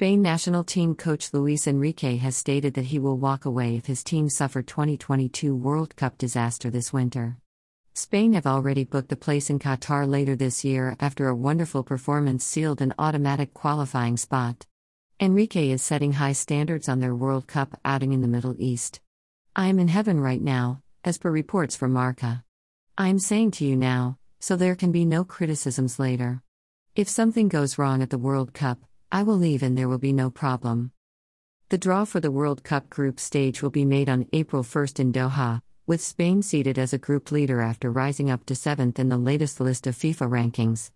Spain national team coach Luis Enrique has stated that he will walk away if his team suffer 2022 World Cup disaster this winter. Spain have already booked a place in Qatar later this year after a wonderful performance sealed an automatic qualifying spot. Enrique is setting high standards on their World Cup outing in the Middle East. I am in heaven right now, as per reports from Marca. I am saying to you now, so there can be no criticisms later. If something goes wrong at the World Cup, I will leave and there will be no problem. The draw for the World Cup group stage will be made on April 1st in Doha, with Spain seated as a group leader after rising up to seventh in the latest list of FIFA rankings.